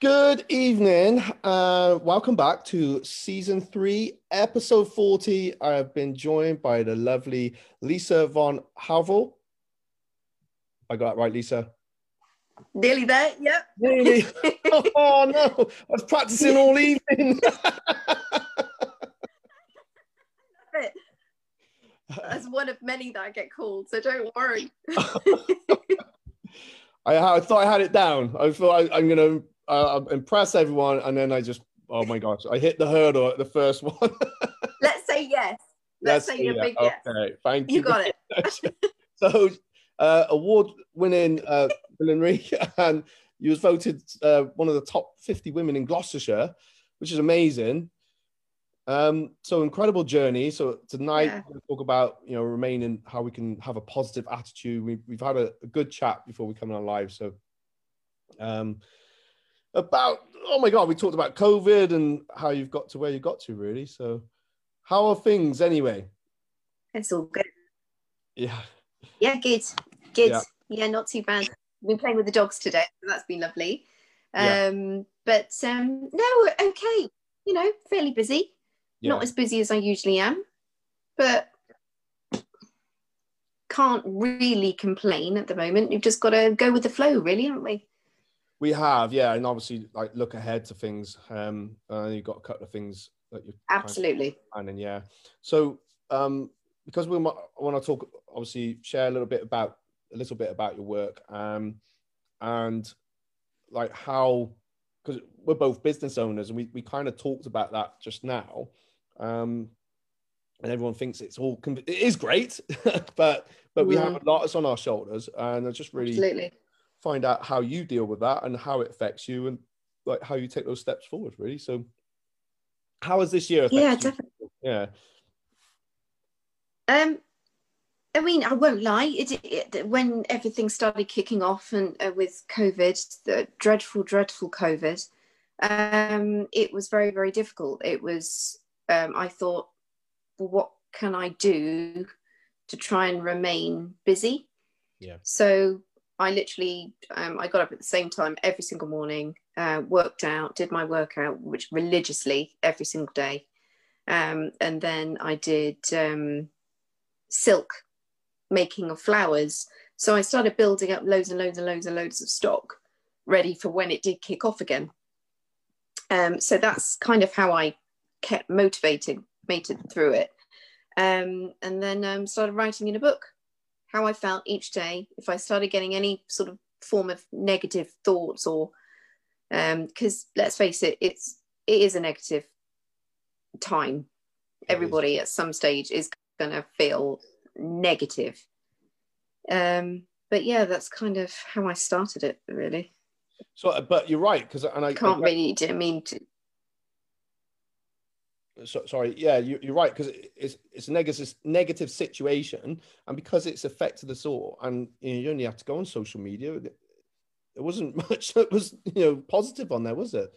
Good evening. Uh, welcome back to season three, episode 40. I have been joined by the lovely Lisa von Havel. I got that right, Lisa. Nearly there, yep. Really? oh no, I was practicing all evening. That's one of many that I get called, so don't worry. I, I thought I had it down. I thought I, am going to uh, impress everyone, and then I just, oh my gosh, I hit the hurdle at the first one. Let's say yes. Let's, Let's say a big yes. Okay, thank you. You got it. so, uh, award-winning uh, and you was voted uh, one of the top 50 women in Gloucestershire, which is amazing. Um, so incredible journey. So tonight yeah. we'll talk about you know remaining how we can have a positive attitude. We, we've had a, a good chat before we come on live. So um, about oh my god, we talked about COVID and how you've got to where you got to really. So how are things anyway? It's all good. Yeah. Yeah, good. Good. Yeah, yeah not too bad. I've been playing with the dogs today, so that's been lovely. Um, yeah. but um, no, okay. You know, fairly busy. Yeah. Not as busy as I usually am, but can't really complain at the moment. You've just got to go with the flow, really, haven't we? We have, yeah, and obviously like look ahead to things. Um, and you've got a couple of things that you absolutely planning, yeah. So um, because we want to talk, obviously share a little bit about a little bit about your work, um, and like how because we're both business owners and we, we kind of talked about that just now um, and everyone thinks it's all it is great but but we have a lot on our shoulders and i just really Absolutely find out how you deal with that and how it affects you and like how you take those steps forward really so how has this year yeah definitely you? yeah um I mean, I won't lie. It, it when everything started kicking off and uh, with COVID, the dreadful, dreadful COVID, um, it was very, very difficult. It was. Um, I thought, well, what can I do to try and remain busy? Yeah. So I literally um, I got up at the same time every single morning, uh, worked out, did my workout, which religiously every single day, um, and then I did um, silk making of flowers. So I started building up loads and loads and loads and loads of stock, ready for when it did kick off again. Um, so that's kind of how I kept motivated, mated through it, um, and then um, started writing in a book how I felt each day, if I started getting any sort of form of negative thoughts or um because um, let's face it, it's it is a negative time. It Everybody is. at some stage is going to feel negative. Um, but yeah, that's kind of how I started it, really. So, but you're right because, and I can't I, really. I mean, to, so, sorry, yeah, you, are right because it's it's a negative negative situation, and because it's affected us all, and you, know, you only have to go on social media. There wasn't much that was you know positive on there, was it?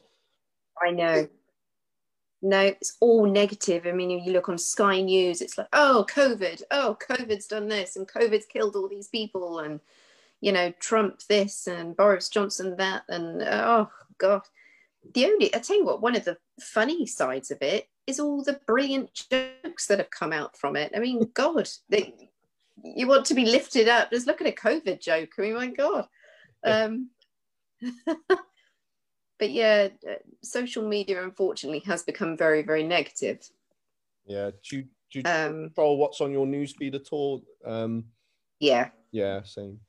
I know. No, it's all negative. I mean, you look on Sky News, it's like, oh, COVID, oh, COVID's done this, and COVID's killed all these people, and you know, Trump this, and Boris Johnson that, and oh god. The only, I tell you what, one of the funny sides of it is all the brilliant jokes that have come out from it. I mean, God, they, you want to be lifted up. Just look at a COVID joke. I mean, my God. Um, but yeah, uh, social media unfortunately has become very, very negative. Yeah. Do you, do you um, control what's on your newsfeed at all? Um, yeah. Yeah, same.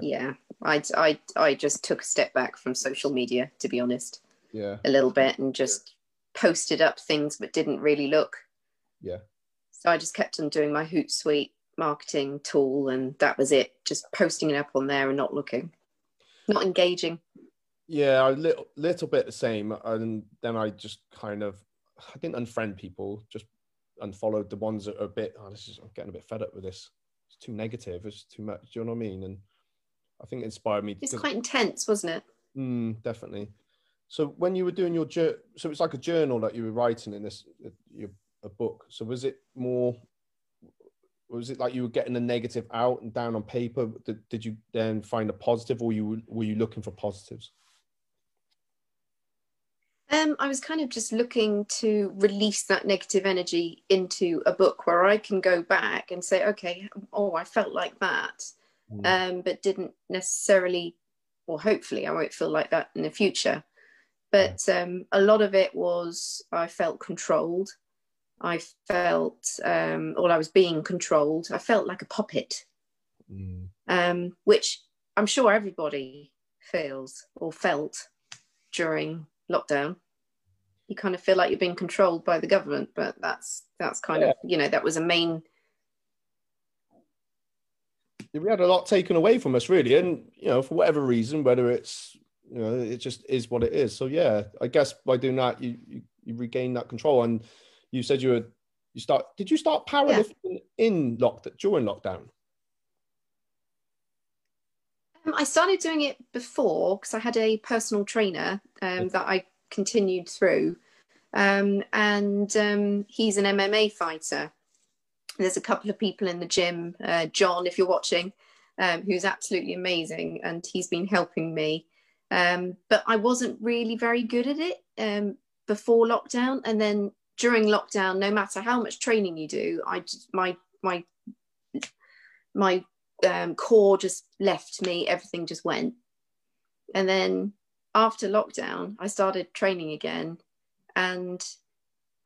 Yeah. yeah. I, I, I just took a step back from social media, to be honest. Yeah. A little bit and just posted up things but didn't really look. Yeah. So I just kept on doing my Hootsuite marketing tool and that was it. Just posting it up on there and not looking, not engaging. Yeah, a little little bit the same. And then I just kind of I didn't unfriend people, just unfollowed the ones that are a bit, oh, this is I'm getting a bit fed up with this. It's too negative, it's too much. Do you know what I mean? And I think it inspired me. It's quite intense, wasn't it? Mm, definitely. So when you were doing your journal, so it's like a journal that you were writing in this your a book. So was it more? Was it like you were getting the negative out and down on paper? Did, did you then find a positive, or you were you looking for positives? Um, I was kind of just looking to release that negative energy into a book where I can go back and say, okay, oh, I felt like that, mm. um, but didn't necessarily, or hopefully I won't feel like that in the future. But um, a lot of it was I felt controlled. I felt, um, or I was being controlled. I felt like a puppet, mm. um, which I'm sure everybody feels or felt during lockdown you kind of feel like you're being controlled by the government but that's that's kind yeah. of you know that was a main we had a lot taken away from us really and you know for whatever reason whether it's you know it just is what it is so yeah i guess by doing that you you, you regain that control and you said you were you start did you start powerlifting yeah. in lockdown during lockdown um, I started doing it before because I had a personal trainer um, that I continued through. Um, and um, he's an MMA fighter. There's a couple of people in the gym, uh, John, if you're watching, um, who's absolutely amazing, and he's been helping me. Um, but I wasn't really very good at it um, before lockdown, and then during lockdown, no matter how much training you do, I just, my my my um, core just left me. Everything just went, and then after lockdown, I started training again and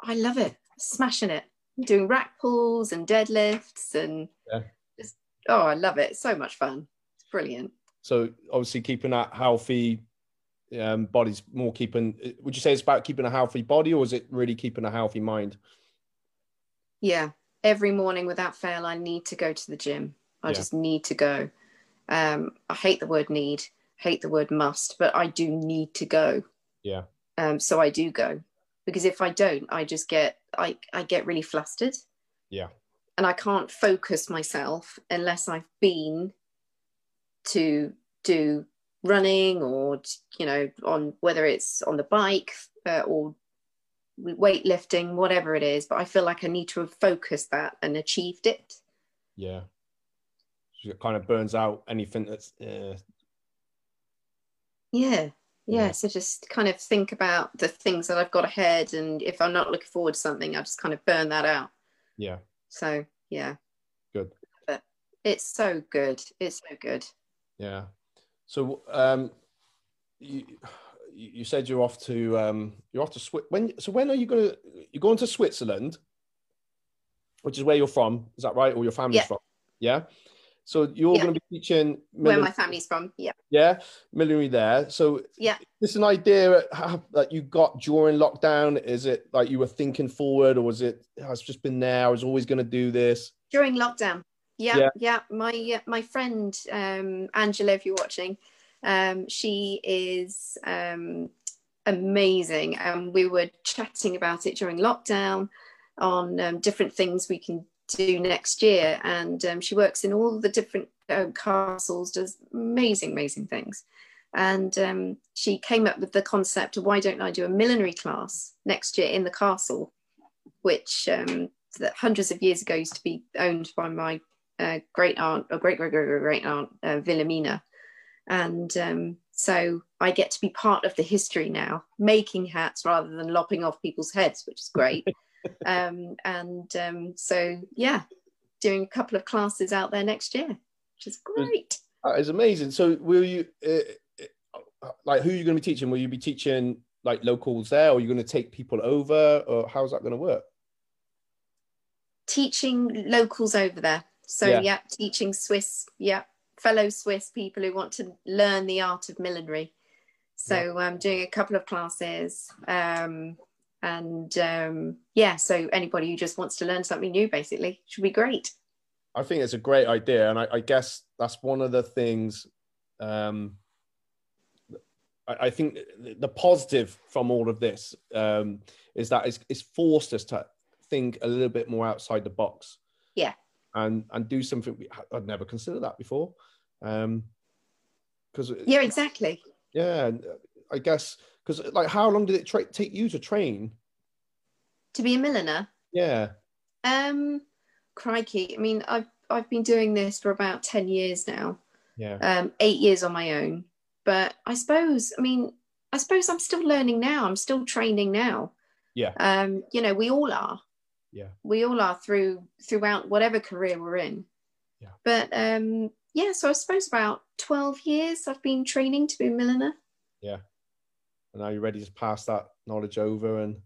I love it, smashing it, doing rack pulls and deadlifts and yeah. just, oh, I love it. so much fun. It's brilliant. So obviously keeping that healthy um, body's more keeping, would you say it's about keeping a healthy body or is it really keeping a healthy mind? Yeah. Every morning without fail, I need to go to the gym. I yeah. just need to go. Um, I hate the word need hate the word must, but I do need to go. Yeah. Um, so I do go because if I don't, I just get I I get really flustered. Yeah. And I can't focus myself unless I've been to do running or you know on whether it's on the bike uh, or weightlifting whatever it is but i feel like i need to have focused that and achieved it yeah it kind of burns out anything that's uh, yeah. Yeah. So just kind of think about the things that I've got ahead. And if I'm not looking forward to something, I just kind of burn that out. Yeah. So, yeah. Good. But it's so good. It's so good. Yeah. So, um, you, you said you're off to um, you're off to Swi- when so when are you going to you're going to Switzerland, which is where you're from? Is that right, or your family's yeah. from? Yeah. So you're yeah. going to be teaching where my family's from. Yeah. Yeah, millinery there. So yeah, this an idea that you got during lockdown. Is it like you were thinking forward, or was it? Oh, it's just been there. I was always going to do this during lockdown. Yeah, yeah. yeah. My uh, my friend um, Angela, if you're watching, um, she is um, amazing, and we were chatting about it during lockdown on um, different things we can do next year. And um, she works in all the different um, castles, does amazing, amazing things. And um, she came up with the concept of why don't I do a millinery class next year in the castle, which um, that hundreds of years ago used to be owned by my uh, great aunt or great great great great aunt uh, Wilhelmina. And um, so I get to be part of the history now, making hats rather than lopping off people's heads, which is great. um, and um, so yeah, doing a couple of classes out there next year, which is great. That is amazing. So will you, uh, uh, like, who are you going to be teaching? Will you be teaching like locals there, or are you going to take people over, or how's that going to work? Teaching locals over there. So yeah, yeah teaching Swiss, yeah, fellow Swiss people who want to learn the art of millinery. So I'm um, doing a couple of classes. Um, and um, yeah so anybody who just wants to learn something new basically should be great i think it's a great idea and i, I guess that's one of the things um, I, I, think the positive from all of this um, is that it's, it's forced us to think a little bit more outside the box yeah and and do something we, i'd never considered that before um because yeah exactly yeah i guess because like, how long did it tra- take you to train? To be a milliner? Yeah. Um, crikey. I mean, I've I've been doing this for about ten years now. Yeah. Um, eight years on my own. But I suppose, I mean, I suppose I'm still learning now. I'm still training now. Yeah. Um, you know, we all are. Yeah. We all are through throughout whatever career we're in. Yeah. But um, yeah, so I suppose about 12 years I've been training to be a milliner. Yeah. And are you're ready to pass that knowledge over and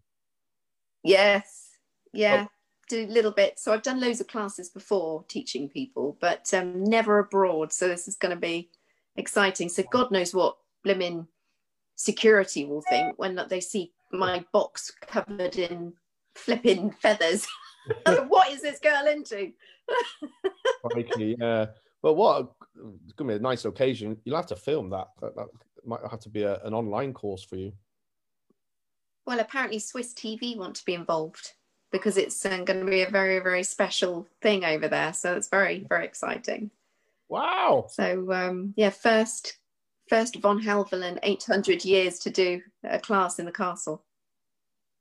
Yes. Yeah. Oh. Do a little bit. So I've done loads of classes before teaching people, but um, never abroad. So this is going to be exciting. So God knows what blimmin' security will think when they see my box covered in flipping feathers. what is this girl into? Crikey, yeah. But what a, it's gonna be a nice occasion. You'll have to film that. That, that might have to be a, an online course for you. Well, apparently Swiss TV want to be involved because it's um, going to be a very, very special thing over there. So it's very, very exciting. Wow. So um, yeah, first, first von Helvelen, 800 years to do a class in the castle.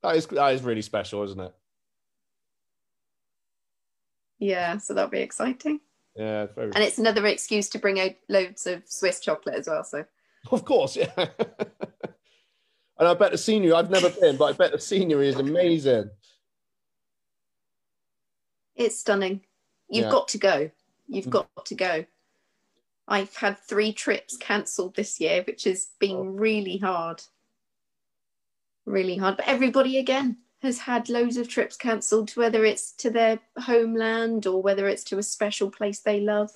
That is that is really special, isn't it? Yeah, so that'll be exciting. Yeah, it's very. And it's another excuse to bring out loads of Swiss chocolate as well. So Of course, yeah. and I bet the scenery. I've never been, but I bet the scenery is amazing. it's stunning. You've Yeah. got to go. You've Mm. got to go. I've had three trips cancelled this year, which has been Oh. really hard. Really hard. But everybody again has had loads of trips cancelled, whether it's to their homeland or whether it's to a special place they love.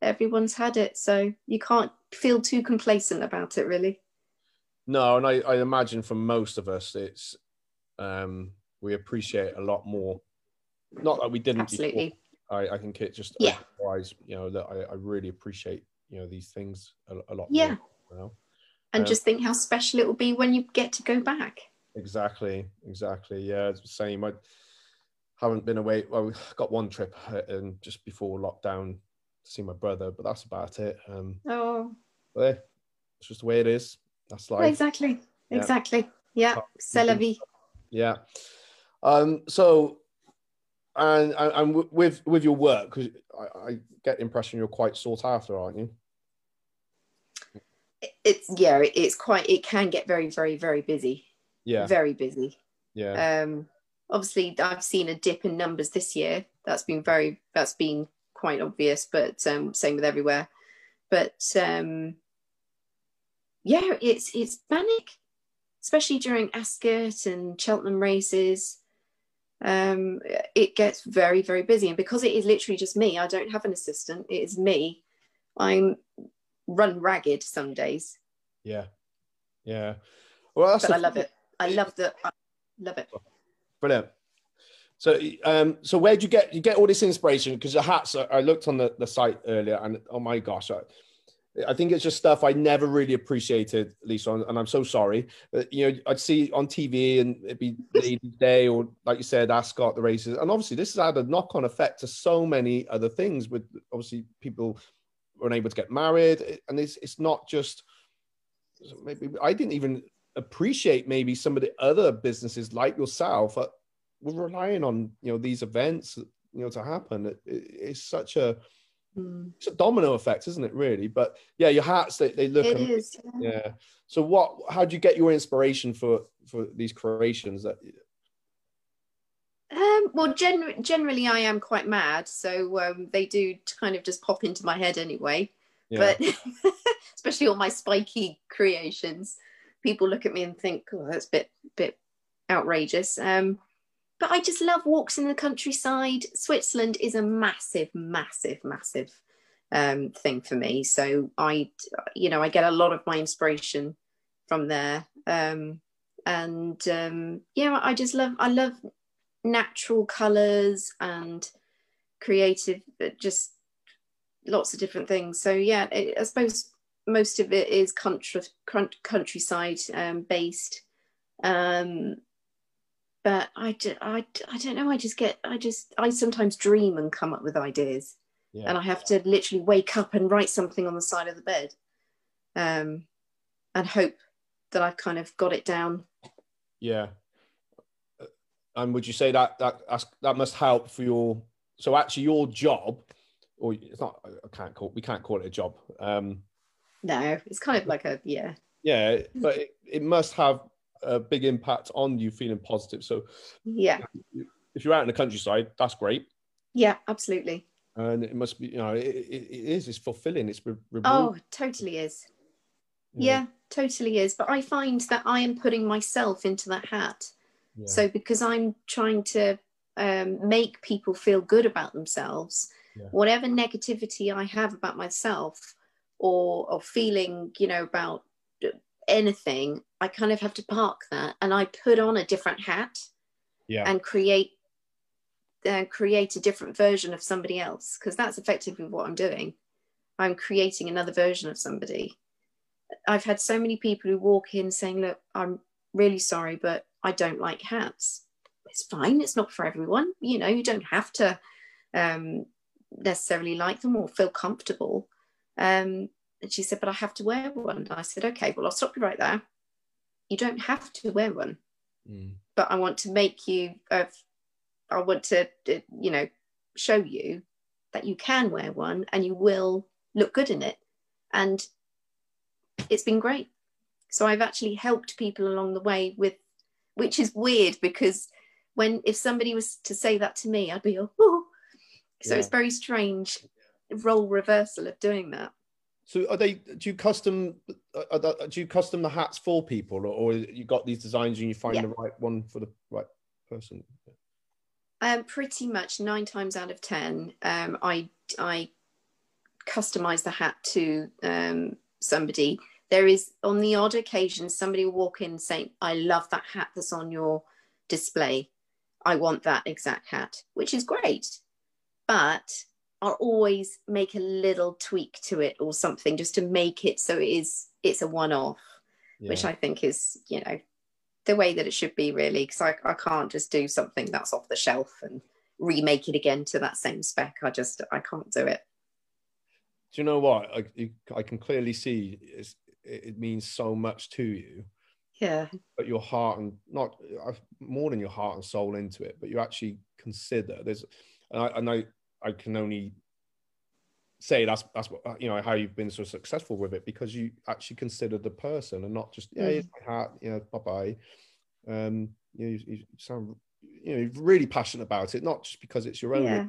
Everyone's had it. So you can't feel too complacent about it, really. No, and I, I imagine for most of us, it's um, we appreciate a lot more. Not that we didn't. before. Absolutely. I, I think it just Yeah. wise, you know, that I, I really appreciate you know these things a, a lot. Yeah. More, you know? And Um, just think how special it will be when you get to go back. Exactly, exactly. Yeah, it's the same. I haven't been away. Well, we got one trip and just before lockdown to see my brother, but that's about it. Um, Oh, but yeah, it's just the way it is. That's life. exactly. Yeah. Exactly. Yeah. C'est la vie. Yeah. Um. So, and and, and with with your work, because I, I get the impression you're quite sought after, aren't you? It's yeah it's quite it can get very very very busy. Yeah. very busy. Yeah. um obviously i've seen a dip in numbers this year. That's been very that's been quite obvious but um same with everywhere. But um yeah it's it's manic especially during ascot and cheltenham races. Um it gets very very busy. And because it is literally just me i don't have an assistant. It is me. I'm run ragged some days Yeah. Yeah. Well, but I love thing. it. I love the I love it. Brilliant. So, um, so where'd you get you get all this inspiration? Because the hats, I looked on the, the site earlier, and oh my gosh, I, I think it's just stuff I never really appreciated, Lisa, and I'm so sorry. But, you know, I'd see on TV, and it'd be Ladies' Day, or like you said, Ascot, the races, and obviously this has had a knock-on effect to so many other things. With obviously people weren't to get married, and it's it's not just maybe I didn't even appreciate maybe some of the other businesses like yourself uh, were relying on you know these events you know to happen it, it- it's such a Mm. it's a domino effect isn't it really but yeah your hats they, they look It is. yeah so what how do you get your inspiration for for these creations that Um, well, gen- generally, I am quite mad, so um, they do kind of just pop into my head anyway. yeah But especially all my spiky creations, people look at me and think, "Oh, that's a bit bit outrageous." Um, but I just love walks in the countryside. Switzerland is a massive, massive, massive um, thing for me. So I, you know, I get a lot of my inspiration from there. Um, and um, yeah, I just love, I love natural colors and creative, just lots of different things. So yeah, I I suppose most of it is country, countryside um, based. Um, but I don't know. I just get, I just, I sometimes dream and come up with ideas yeah and I have to literally wake up and write something on the side of the bed, um, and hope that I've kind of got it down. yeah and would you say that that that's- that must help for your so actually your job or it's not i can't call we can't call it a job um No, it's kind of like a yeah. yeah, but it, it must have a big impact on you feeling positive. So Yeah. if you're out in the countryside, that's great. Yeah, absolutely. And it must be, you know, it, it, it is, it's fulfilling. It's re- Oh, totally is. know. Yeah, totally is. But I find that I am putting myself into that hat. Yeah. So because I'm trying to um, make people feel good about themselves, Yeah. whatever negativity I have about myself or or feeling, you know, about anything, I kind of have to park that and I put on a different hat yeah. and create uh, create a different version of somebody else because that's effectively what I'm doing. I'm creating another version of somebody. I've had so many people who walk in saying, "Look, I'm really sorry, but I don't like hats." It's fine. It's not for everyone. You know, you don't have to um, necessarily like them or feel comfortable. Um, and she said, "But I have to wear one." And I said, "Okay, well, I'll stop you right there. You don't have to wear one." Mm. but I want to make you, uh, I want to, uh, you know, show you that you can wear one and you will look good in it. And it's been great. So I've actually helped people along the way with, which is weird because when, if somebody was to say that to me, I'd be, oh, so Yeah. it's very strange role reversal of doing that. So are they? Do you custom? Are the, do you custom the hats for people, or, or you got these designs and you find Yeah. the right one for the right person? Um, pretty much nine times out of ten, um, I I customize the hat to um, somebody. There is on the odd occasion somebody will walk in saying, "I love that hat that's on your display. I want that exact hat," which is great. But I'll always make a little tweak to it or something just to make it so it is it's a one-off which I think is, you know, the way that it should be really, because I, I can't just do something that's off the shelf and remake it again to that same spec. I just, I can't do it. Do you know what? I, I can clearly see it's, it it means so much to you, Yeah. but your heart and not more than your heart and soul into it, but you actually consider there's, and I, and I, I can only say that's that's what you know how you've been so successful with it because you actually consider the person and not just yeah here's my heart you know bye bye um you, know, you, you sound you know you're really passionate about it not just because it's your own Yeah.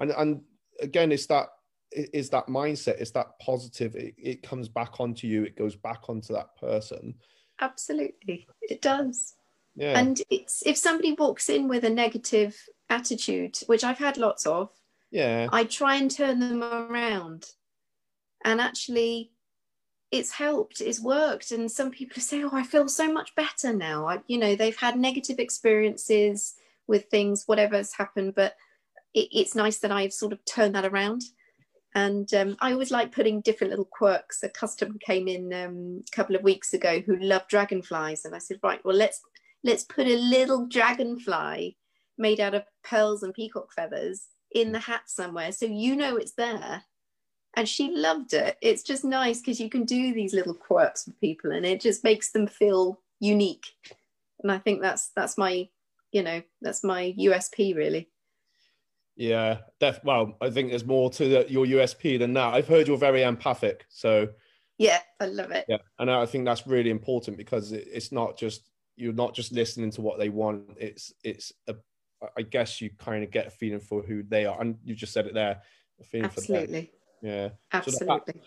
and and again it's that is that mindset it's that positive it, it comes back onto you it goes back onto that person Absolutely. It does. yeah And it's, if somebody walks in with a negative attitude, which I've had lots of, yeah I try and turn them around. And actually, it's helped, it's worked. And some people say, Oh, I feel so much better now. I, you know, they've had negative experiences with things, whatever's happened, but it, it's nice that I've sort of turned that around. And um, I always like putting different little quirks. A customer came in um, a couple of weeks ago who loved dragonflies, and I said, right, well, let's let's put a little dragonfly made out of pearls and peacock feathers in the hat somewhere, so you know it's there. And she loved it. It's just nice because you can do these little quirks with people, and it just makes them feel unique. And I think that's that's my, you know, that's my USP really. Yeah def- well i think there's more to the, your usp than that i've heard you're very empathic so Yeah, I love it. Yeah, and I think that's really important because it, it's not just you're not just listening to what they want. It's it's a, I guess you kind of get a feeling for who they are, and you just said it there, a feeling for them. Absolutely, Yeah. absolutely.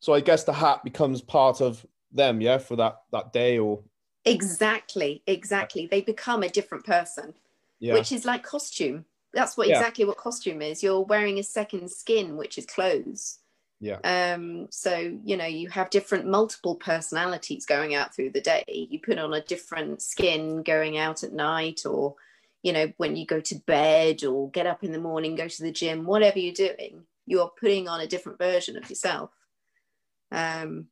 So I guess the hat becomes part of them, yeah, for that that day or Exactly, exactly. They become a different person, yeah, which is like costume. That's what Yeah. exactly what costume is. You're wearing a second skin, which is clothes. yeah, Um, so you know you have different multiple personalities going out through the day. You put on a different skin going out at night, or you know when you go to bed or get up in the morning, go to the gym, whatever you're doing, you are putting on a different version of yourself. Um,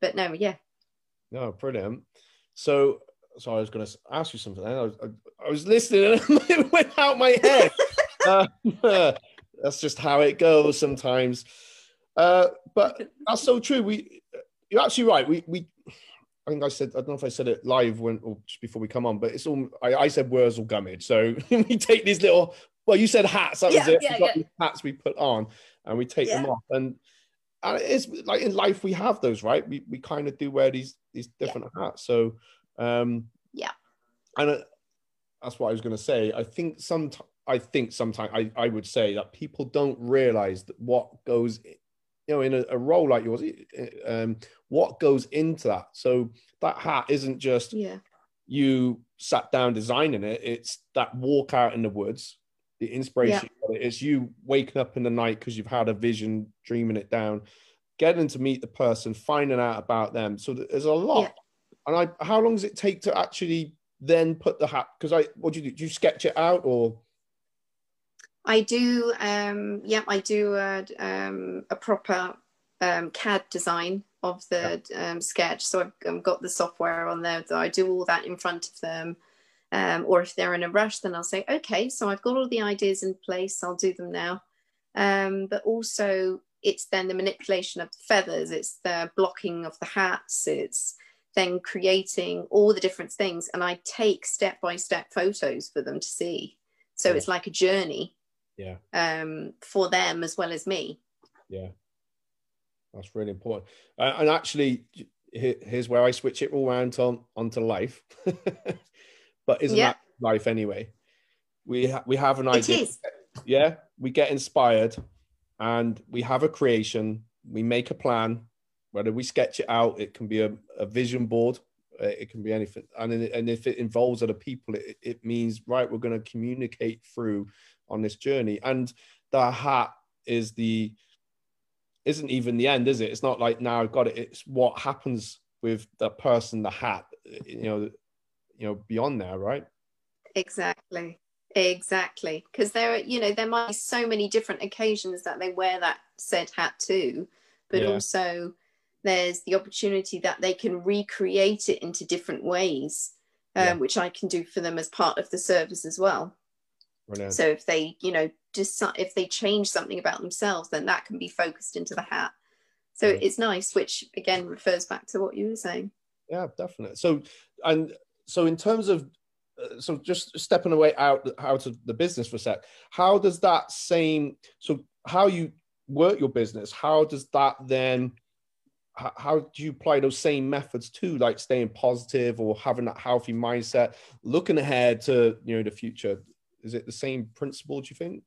but no, yeah, no, brilliant. So, so I was going to ask you something. I was, I, I was listening and it went out my head. uh, that's just how it goes sometimes. Uh, but that's so true. We, you're actually right. We, we, I think I said, I don't know if I said it live when or just before we come on, but it's all I, I said Worzel Gummidge. So we take these little, well, you said hats. That was it. yeah, yeah. these hats we put on, and we take them off. And and it's like in life we have those, right? We we kind of do wear these these different yeah. hats. So um yeah, and uh, that's what I was going to say. I think some I think sometimes I I would say that people don't realize that what goes you know in a, a role like yours um what goes into that so that hat isn't just yeah you sat down designing it it's that walk out in the woods the inspiration yeah. it's you waking up in the night because you've had a vision dreaming it down getting to meet the person finding out about them so there's a lot yeah. And i how long does it take to actually then put the hat because i what do you do do you sketch it out or I do, um, yeah, I do a, um, a proper um, CAD design of the yeah. um, sketch. So I've, I've, got the software on there. So I do all that in front of them. Um, or if they're in a rush, then I'll say, okay, so I've got all the ideas in place. I'll do them now. Um, but also, it's then the manipulation of the feathers. It's the blocking of the hats. It's then creating all the different things. And I take step by step photos for them to see. So yeah. it's like a journey yeah. um for them as well as me. Yeah. That's really important. Uh, and actually here, here's where i switch it all around on onto life. But isn't yeah. that life anyway? We ha- we have an idea. yeah we get inspired and we have a creation. We make a plan whether we sketch it out it can be a, a vision board uh, it can be anything and, and if it involves other people it, it means right we're going to communicate through on this journey. And the hat is the isn't even the end, is it? It's not like now I've got it. It's what happens with the person, the hat, you know, you know, beyond there, right? Exactly. Exactly. Because there are, you know, there might be so many different occasions that they wear that said hat too, but yeah. also there's the opportunity that they can recreate it into different ways, um, yeah. which I can do for them as part of the service as well. Brilliant. So if they, you know, just if they change something about themselves, then that can be focused into the hat. So yeah. it's nice, which again refers back to what you were saying. Yeah, definitely. So and so in terms of uh, so just stepping away out out of the business for a sec, how does that same so how you work your business? How does that then? How do you apply those same methods to like staying positive or having that healthy mindset looking ahead to you know the future is it the same principle? Do you think?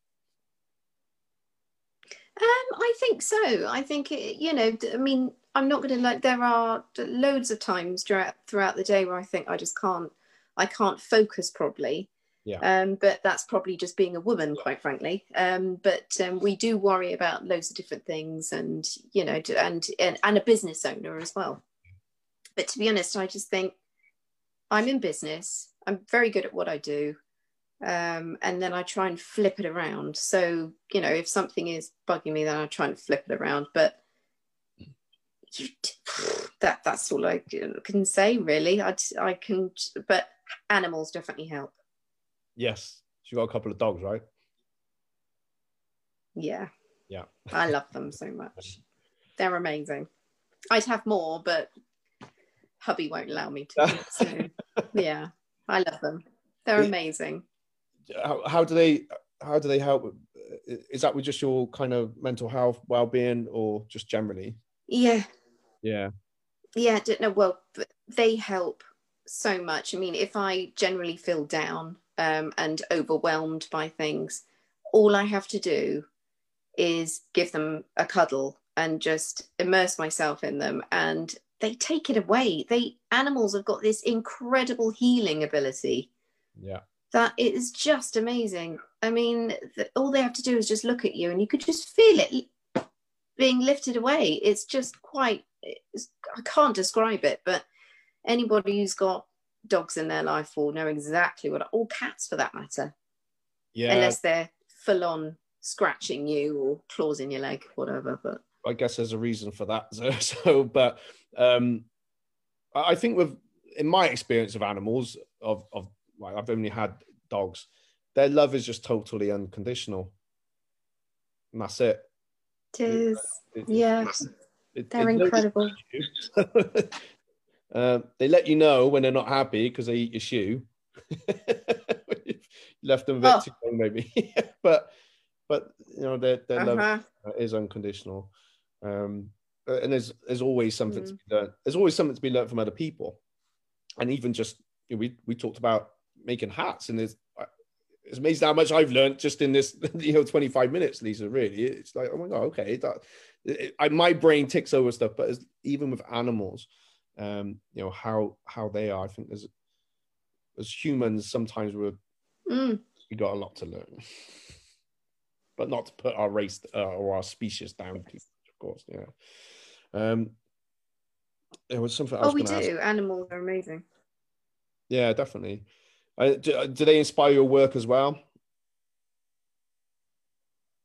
Um, I think so. I think it, you know. I mean, I'm not going to like. There are loads of times throughout throughout the day where I think I just can't. I can't focus properly. Yeah. Um, but that's probably just being a woman, quite frankly. Um, but um, we do worry about loads of different things, and you know, and, and and a business owner as well. But to be honest, I just think I'm in business. I'm very good at what I do um, and then I try and flip it around. So you know, if something is bugging me, then I try and flip it around. But you, that that's all I can say really. I I can, but animals definitely help. Yes, she got a couple of dogs, right? Yeah. Yeah. I love them so much. They're amazing. I'd have more, but hubby won't allow me to. So yeah, I love them. They're amazing how, how do they how do they help is that with just your kind of mental health well-being or just generally yeah yeah yeah no well they help so much i mean if i generally feel down um, and overwhelmed by things all i have to do is give them a cuddle and just immerse myself in them and they take it away they animals have got this incredible healing ability yeah that it is just amazing. I mean, the, all they have to do is just look at you, and you could just feel it being lifted away. It's just quite. It's, I can't describe it, but anybody who's got dogs in their life will know exactly what. All cats, for that matter. Yeah. Unless they're full on scratching you or claws in your leg, whatever. But I guess there's a reason for that. So, so but um, I think with in my experience of animals of of like I've only had dogs. Their love is just totally unconditional. And that's it. It is. It, yeah. It, they're incredible. uh, they let you know when they're not happy because they eat your shoe. left them a bit oh. too long, maybe. but but you know their their uh-huh. love is unconditional. Um, and there's there's always something to Mm. be learned. There's always something to be learned from other people, and even just you know, we we talked about making hats, and there's uh, it's amazing how much I've learned just in this you know 25 minutes, Lisa. Really, it's like oh my god, okay, that it, I, my brain ticks over stuff, but as, even with animals, um, you know how how they are. I think there's as humans sometimes we're Mm. we got a lot to learn, but not to put our race uh, or our species down. Too much, of course, yeah. Um, there was something Oh, we do. ask. Animals are amazing. Yeah, definitely. Uh, do, do they inspire your work as well?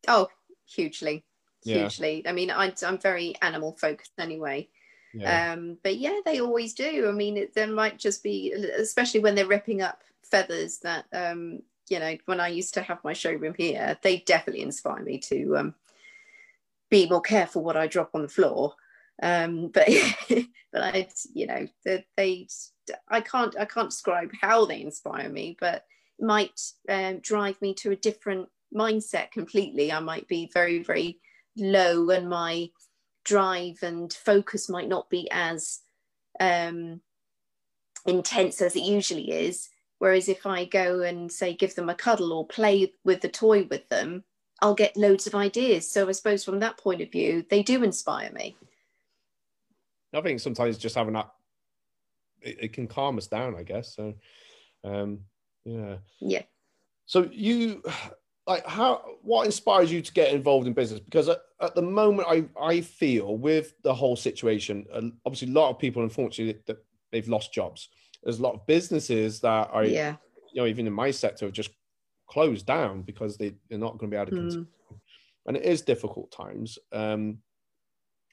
Oh, hugely, Yeah. hugely. I mean, I, I'm very animal focused anyway. Um, but yeah, they always do. I mean, it, there might just be, especially when they're ripping up feathers. That um, you know, when I used to have my showroom here, they definitely inspire me to um, be more careful what I drop on the floor. Um, but but I, you know, they, they, I can't, I can't describe how they inspire me, but might um, drive me to a different mindset completely. I might be very, very low, and my drive and focus might not be as um, intense as it usually is. Whereas if I go and say give them a cuddle or play with the toy with them, I'll get loads of ideas. So I suppose from that point of view, they do inspire me. I think sometimes just having that it, it can calm us down. I guess so. Um, yeah. Yeah. So you like how what inspires you to get involved in business? Because at, at the moment, I I feel with the whole situation, uh, obviously a lot of people, unfortunately, that they've lost jobs. There's a lot of businesses that are, yeah. you know, even in my sector, have just closed down because they they're not going to be able to continue. Mm. And it is difficult times. Um,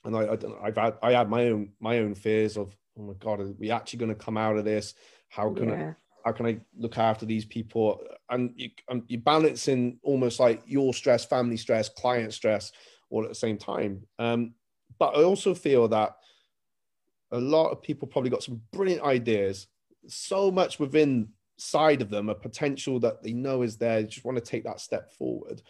and I, I don't know, I've had I had my own my own fears of oh my god, are we actually going to come out of this? How can I Yeah. How can I look after these people? And you, um, you're balancing almost like your stress, family stress, client stress, all at the same time. Um, but I also feel that a lot of people probably got some brilliant ideas, so much within side of them, a potential that they know is there. They just want to take that step forward.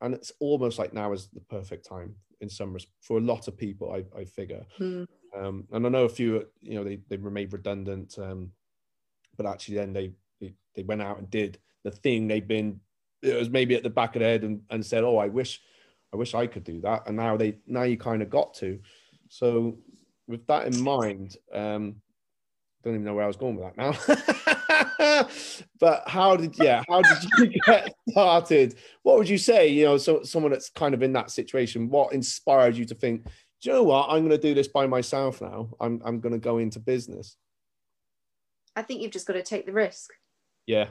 And it's almost like now is the perfect time in some res- for a lot of people, I, I figure. Mm. Um, and I know a few, you know, they, they were made redundant, um, but actually then they, they went out and did the thing they've been. It was maybe at the back of their head and, and said, "Oh, I wish, I wish I could do that." And now they now you kind of got to. So with that in mind, um, don't even know where I was going with that now. but how did yeah? How did you get started? What would you say? You know, so someone that's kind of in that situation. What inspired you to think? Do you know what? I'm going to do this by myself now. I'm I'm going to go into business. I think you've just got to take the risk. Yeah,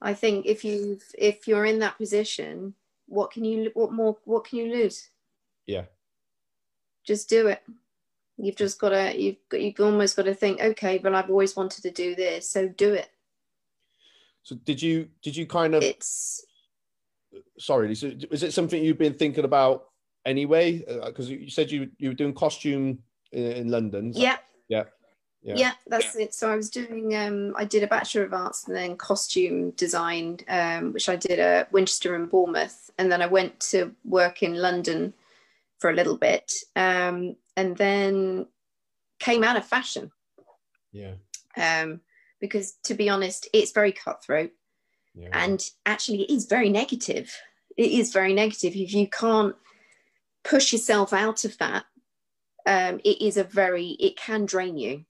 I think if you've if you're in that position, what can you what more what can you lose? yeah, Just do it. You've just got to you've got, you've almost got to think, okay, but I've always wanted to do this, so do it. So did you did you kind of It's sorry, Lisa, is it something you've been thinking about anyway? Uh, because you said you you were doing costume in, in London. Is yeah, yeah, yeah, yeah, that's it. So I was doing um I did a bachelor of arts and then costume design, um, which I did at Winchester and Bournemouth, and then I went to work in London for a little bit, um, and then came out of fashion. yeah, um, because to be honest, it's very cutthroat yeah. and actually it is very negative. It is very negative. If you can't push yourself out of that, um, it is a very, it can drain you.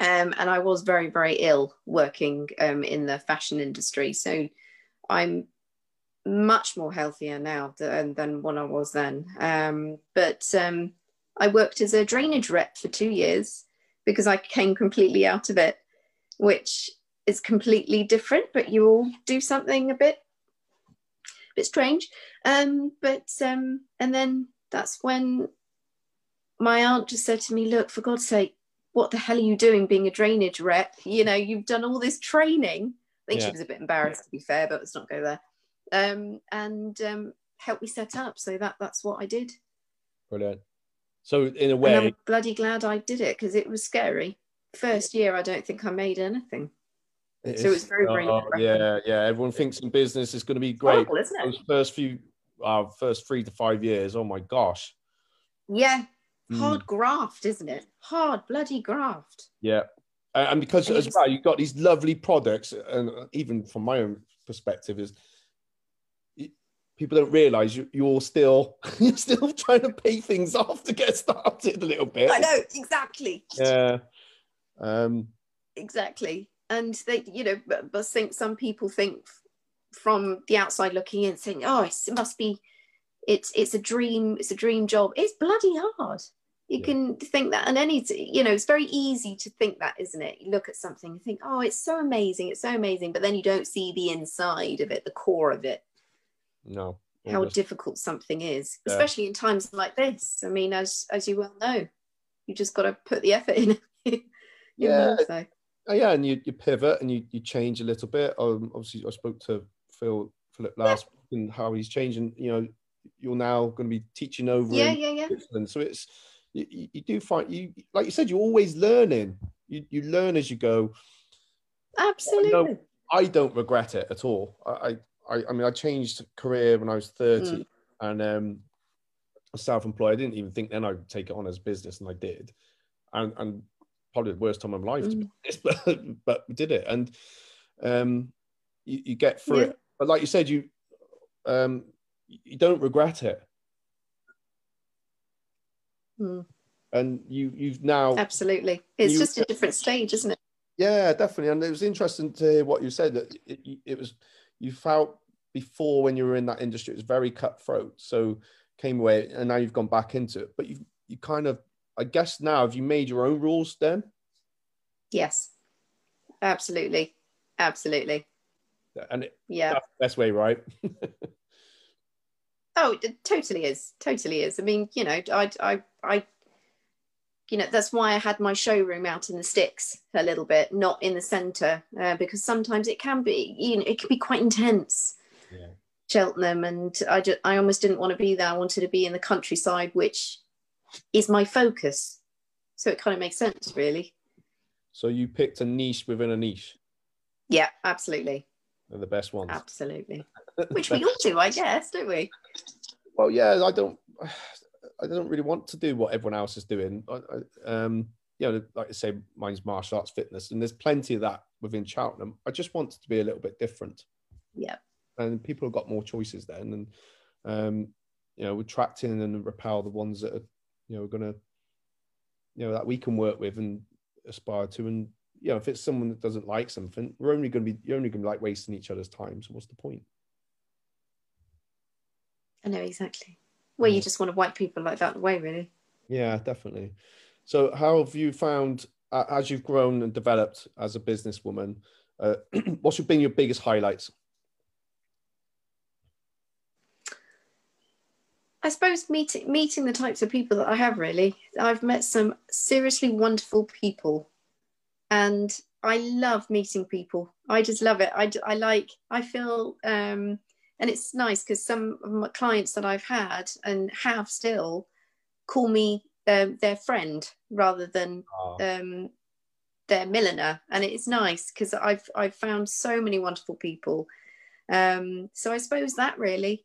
Um, and I was very, very ill working um, in the fashion industry. So I'm much more healthier now than, than when I was then. Um, but um, I worked as a drainage rep for two years because I came completely out of it, which is completely different, but you all do something a bit bit strange. Um, but um, and then that's when my aunt just said to me, look, for God's sake, what the hell are you doing being a drainage rep? You know, you've done all this training. I think Yeah. she was a bit embarrassed to be fair, but let's not go there. Um, and um, helped me set up. So that that's what I did. Brilliant. So in a And way, I'm bloody glad I did it because it was scary. First year, I don't think I made anything. it so it's very, very oh, yeah, yeah. Everyone thinks in business is going to be great. Horrible, isn't it? Those first few, uh, first three to five years. Oh my gosh. Yeah, Mm. hard graft, isn't it? Hard bloody graft. Yeah, Uh, and because And as well, you've got these lovely products, and even from my own perspective, is people don't realize you, you're still you're still trying to pay things off to get started a little bit. I know exactly. Yeah. Um, exactly and they you know but, but think some people think from the outside looking in saying oh it must be it's it's a dream it's a dream job it's bloody hard you Yeah. can think that and any you know it's very easy to think that isn't it you look at something and think oh it's so amazing it's so amazing but then you don't see the inside of it the core of it no. how difficult something is Yeah. especially in times like this i mean as as you well know you just got to put the effort in Yeah. know, so. Oh, yeah, and you, you pivot and you, you change a little bit. Um, obviously, I spoke to Phil Philip last week and how he's changing. You know, you're now going to be teaching over yeah in yeah yeah Switzerland, so it's you, you do find you like you said you're always learning. You you learn as you go. absolutely I don't regret it at all. I I, I mean, I changed career when I was thirty, Mm. and um, self-employed. I didn't even think then I'd take it on as business, and I did. And and probably the worst time of my life, to be Mm. honest, but but did it, and um, you, you get through Yeah. it. But like you said, you um, you don't regret it, Mm. and you you've now Absolutely. It's You- just a different stage, isn't it? Yeah, definitely. And it was interesting to hear what you said that it, it was you felt before when you were in that industry, it was very cutthroat. So came away and now you've gone back into it. But you you kind of I guess now have you made your own rules then? Yes. Absolutely. Absolutely. And it, Yeah. that's the best way, right? Oh, it totally is. Totally is. I mean, you know, I, I, I, you know, that's why I had my showroom out in the sticks a little bit, not in the centre, uh, because sometimes it can be, you know, it can be quite intense. Yeah. Cheltenham, and I just, I almost didn't want to be there. I wanted to be in the countryside, which is my focus. So it kind of makes sense, really. So you picked a niche within a niche. Yeah, absolutely, They're the best ones. absolutely. Which we all do, I guess, don't we? Well, yeah, I don't, I don't really want to do what everyone else is doing. I, I, um, you know, like I say, mine's martial arts fitness, and there's plenty of that within Cheltenham. I just want it to be a little bit different, Yeah. and people have got more choices then, and um, you know, attract in and repel the ones that are, you know, going to, you know, that we can work with and aspire to, and you know, if it's someone that doesn't like something, we're only going to be, you're only going to be like wasting each other's time. So what's the point? I know exactly. Well, you just want to wipe people like that away, really. Yeah, definitely. So, how have you found uh, as you've grown and developed as a businesswoman? Uh, what's been your biggest highlights? I suppose meeting meeting the types of people that I have really. I've met some seriously wonderful people, and I love meeting people. I just love it. I, I like. I feel, um, and it's nice because some of my clients that I've had and have still call me um, their friend rather than um, their milliner, and it's nice because I've I've found so many wonderful people. Um, so I suppose that really.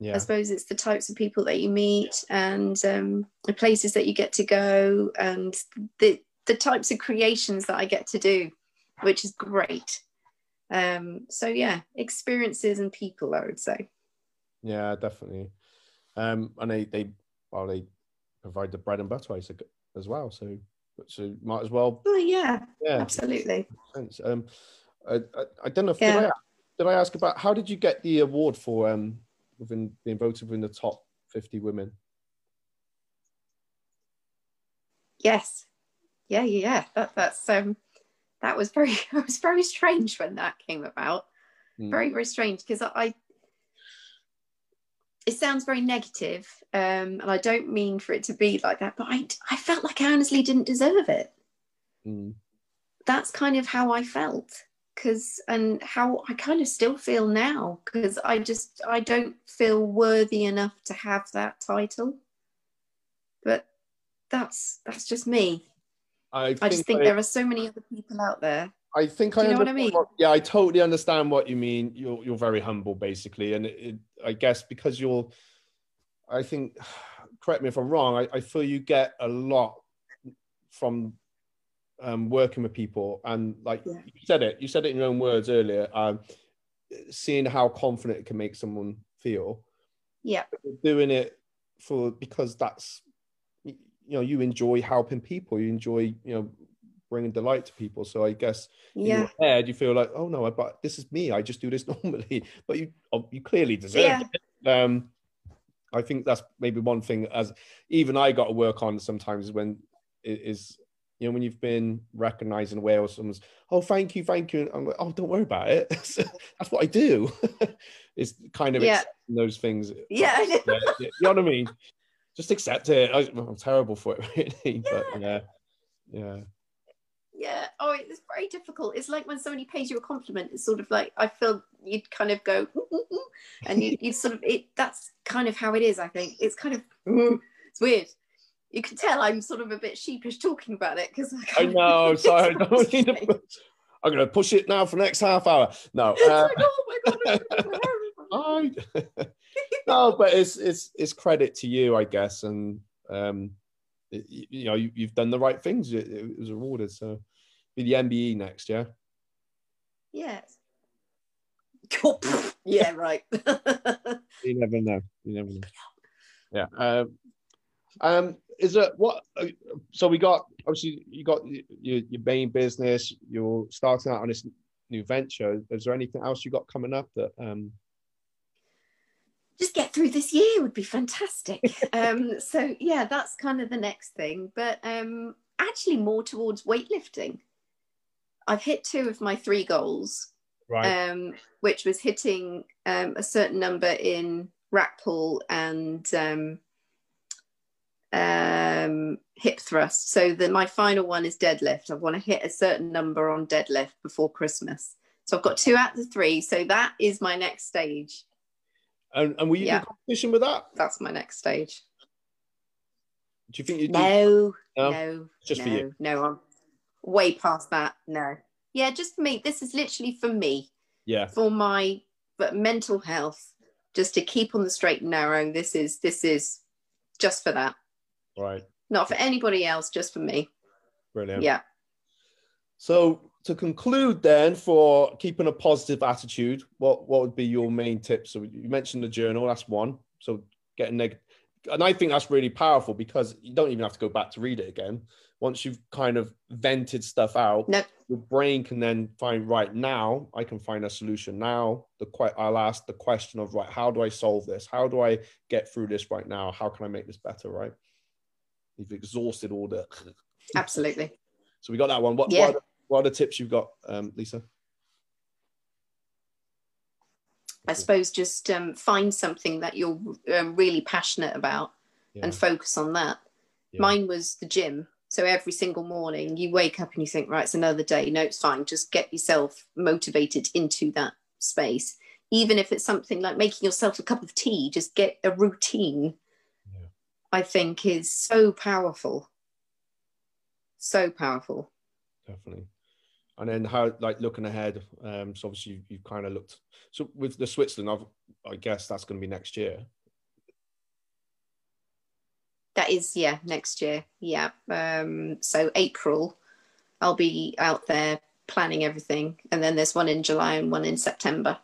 yeah, I suppose it's the types of people that you meet and um, the places that you get to go and the the types of creations that I get to do, which is great. Um, so yeah, experiences and people, I would say. yeah, definitely. Um, and they they well they provide the bread and butter as well. So, so might as well. Oh yeah, Yeah, absolutely. Um, I, I, I don't know if Yeah. did, I, did I ask about how did you get the award for um within being voted within the top fifty women? Yes, yeah, yeah, yeah. That that's um, that was very it was very strange when that came about. Mm. Very very strange because I. It sounds very negative, um, and I don't mean for it to be like that, but I I felt like I honestly didn't deserve it. Mm. That's kind of how I felt because and how I kind of still feel now because I just I don't feel worthy enough to have that title. But that's that's just me. I, I just think I- there are so many other people out there. I think Do I you know what I mean? yeah, I totally understand what you mean. You're you're very humble, basically, and it, it, I guess because you're, I think correct me if I'm wrong. I, I feel you get a lot from um, working with people, and like Yeah. you said it, you said it in your own words earlier. Um, seeing how confident it can make someone feel, Yeah. doing it for because that's you know you enjoy helping people, you enjoy you know bringing delight to people. So I guess Yeah. head you feel like, oh no, I but this is me. I just do this normally, but you oh, you clearly deserve Yeah. it. Um, I think that's maybe one thing as even I got to work on sometimes when it is you know when you've been recognized in way someone's oh thank you thank you and I'm like oh don't worry about it that's what I do it's kind of Yeah. those things Yeah. I know. yeah, yeah, you know what I mean just accept it I, I'm terrible for it really but yeah yeah Yeah. Oh, it's very difficult. It's like when somebody pays you a compliment. It's sort of like I feel you'd kind of go, "Ooh, ooh, ooh," and you you sort of it. That's kind of how it is. I think it's kind of it's weird. You can tell I'm sort of a bit sheepish talking about it because I, I know sorry I don't need to. I'm gonna push it now for the next half hour no uh, like, oh my god. I no, but it's it's it's credit to you, I guess, and um, it- you, know you, you've done the right things. It, it was rewarded. So be the MBE next, yeah. yes. yeah. Right. You never know. You never know. Yeah. Um, um, is it what? uh, So we got obviously you got your your main business. You're starting out on this new venture. Is there anything else you got coming up that um? Just get through this year would be fantastic. um, so yeah, that's kind of the next thing. But um, actually, more towards weightlifting. I've hit two of my three goals, Right. um, which was hitting um, a certain number in rack pull and um, um, hip thrust. So the, my final one is deadlift. I want to hit a certain number on deadlift before Christmas. So I've got two out of the three. So that is my next stage. And and will you yeah. do competition with that? That's my next stage. Do you think you? No, No? no, Just no, for you. no. I'm way past that. No. Yeah, just for me. This is literally for me, Yeah. for my but mental health, just to keep on the straight and narrow. This is this is just for that, Right. not for anybody else, just for me. Brilliant. Yeah. So to conclude, then, for keeping a positive attitude, what what would be your main tips? So you mentioned the journal. That's one. So getting negative, and I think that's really powerful because you don't even have to go back to read it again. Once you've kind of vented stuff out, No. your brain can then find right now. I can find a solution now. The que- I'll ask the question of right, how do I solve this? How do I get through this right now? How can I make this better? Right. You've exhausted all the. Absolutely. So we got that one. What, Yeah. what, what are the tips you've got, um, Lisa? I suppose just um, find something that you're um, really passionate about Yeah. and focus on that. Yeah. Mine was the gym. So every single morning you wake up and you think, right, it's another day. No, it's fine. Just get yourself motivated into that space. Even if it's something like making yourself a cup of tea, just get a routine, Yeah. I think is so powerful. So powerful. definitely. And then how, like looking ahead, um, so obviously you've, you've kind of looked. So with the Switzerland, I've, I guess that's going to be next year. That is, yeah, next year. Yeah. Um, so April, I'll be out there planning everything. And then there's one in July and one in September.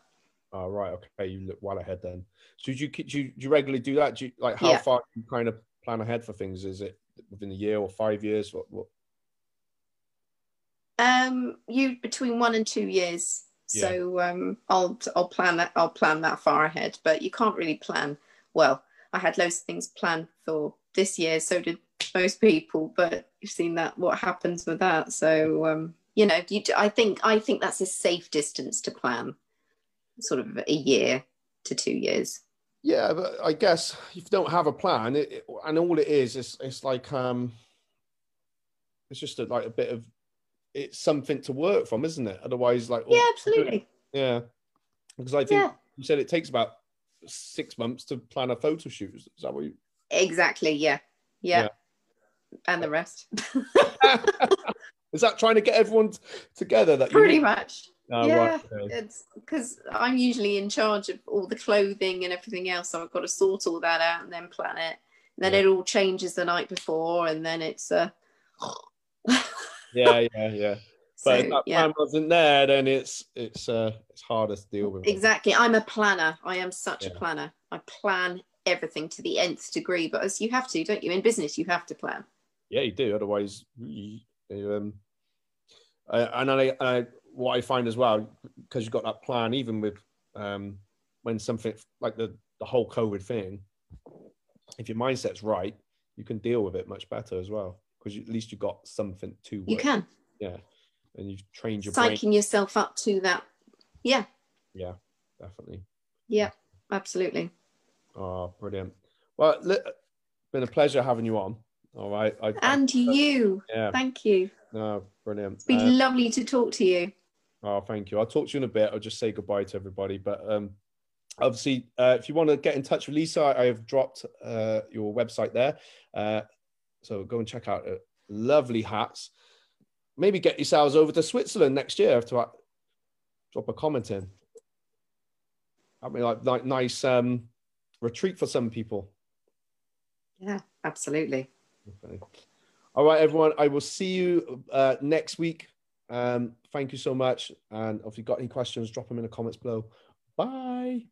Oh, right. Okay. You look well ahead then. So do you, do you, do you regularly do that? Do you, like how Yeah. far do you kind of plan ahead for things? Is it within a year or five years? What, what? Um, you between one and two years. Yeah. So um, I'll I'll plan that I'll plan that far ahead. But you can't really plan. Well, I had loads of things planned for this year. So did most people. But you've seen that what happens with that. So um, you know, you, I think I think that's a safe distance to plan. Sort of a year to two years. Yeah, but I guess if you don't have a plan, it, it- and all it is, it's it's like um, it's just a, like a bit of it's something to work from, isn't it? Otherwise, like oh, Yeah, absolutely. yeah, because I think Yeah, you said it takes about six months to plan a photo shoot. Is that what you? exactly. Yeah, yeah. And the rest, is that trying to get everyone t- together? That pretty need? much. Oh, yeah. right, okay. it's because I'm usually in charge of all the clothing and everything else, so I've got to sort all that out and then plan it. And Then Yeah. it all changes the night before, and then it's uh, Yeah, yeah, yeah. so But if that yeah. plan wasn't there, then it's it's uh it's harder to deal with. Exactly. I'm a planner. I am such a planner. I plan everything to the nth degree, but as you have to, don't you? In business, you have to plan. Yeah, you do. Otherwise, you, you, um, I, and I, I, what I find as well, because you've got that plan, even with um, when something like the the whole COVID thing, if your mindset's right, you can deal with it much better as well. Because at least you've got something to You can Yeah, and you've trained your brain. psyching yourself up to that. Yeah, Yeah, definitely. yeah, absolutely. Oh, brilliant. Well, been a pleasure having you on. All right. I, I- And you. yeah. Thank you. No, brilliant. It's been Uh, lovely to talk to you. Oh, thank you. I'll talk to you in a bit. I'll just say goodbye to everybody. But um, obviously, uh, if you want to get in touch with Lisa, I have dropped uh, your website there. Uh, so go and check out uh, lovely hats. Maybe get yourselves over to Switzerland next year to uh, drop a comment in. I mean, like, like nice um, retreat for some people. Yeah, absolutely. Okay. All right, everyone. I will see you uh, next week. Um, thank you so much. And if you've got any questions, drop them in the comments below. Bye.